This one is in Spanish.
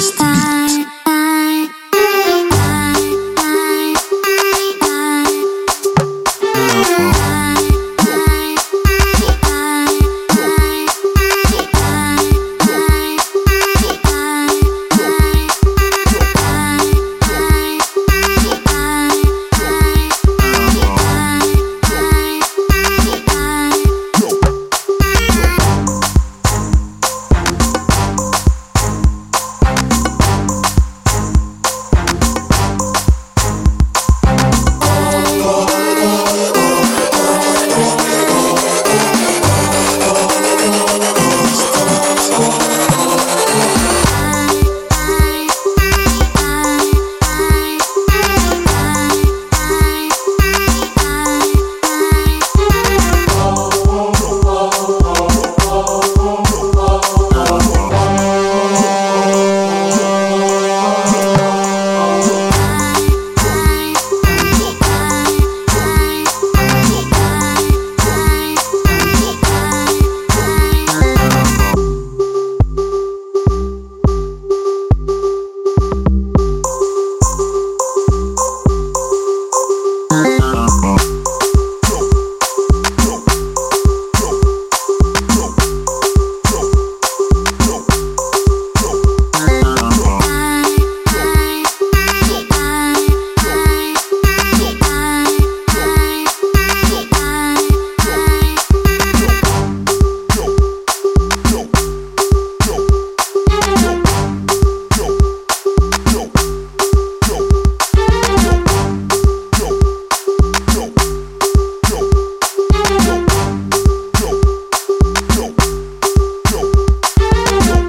está.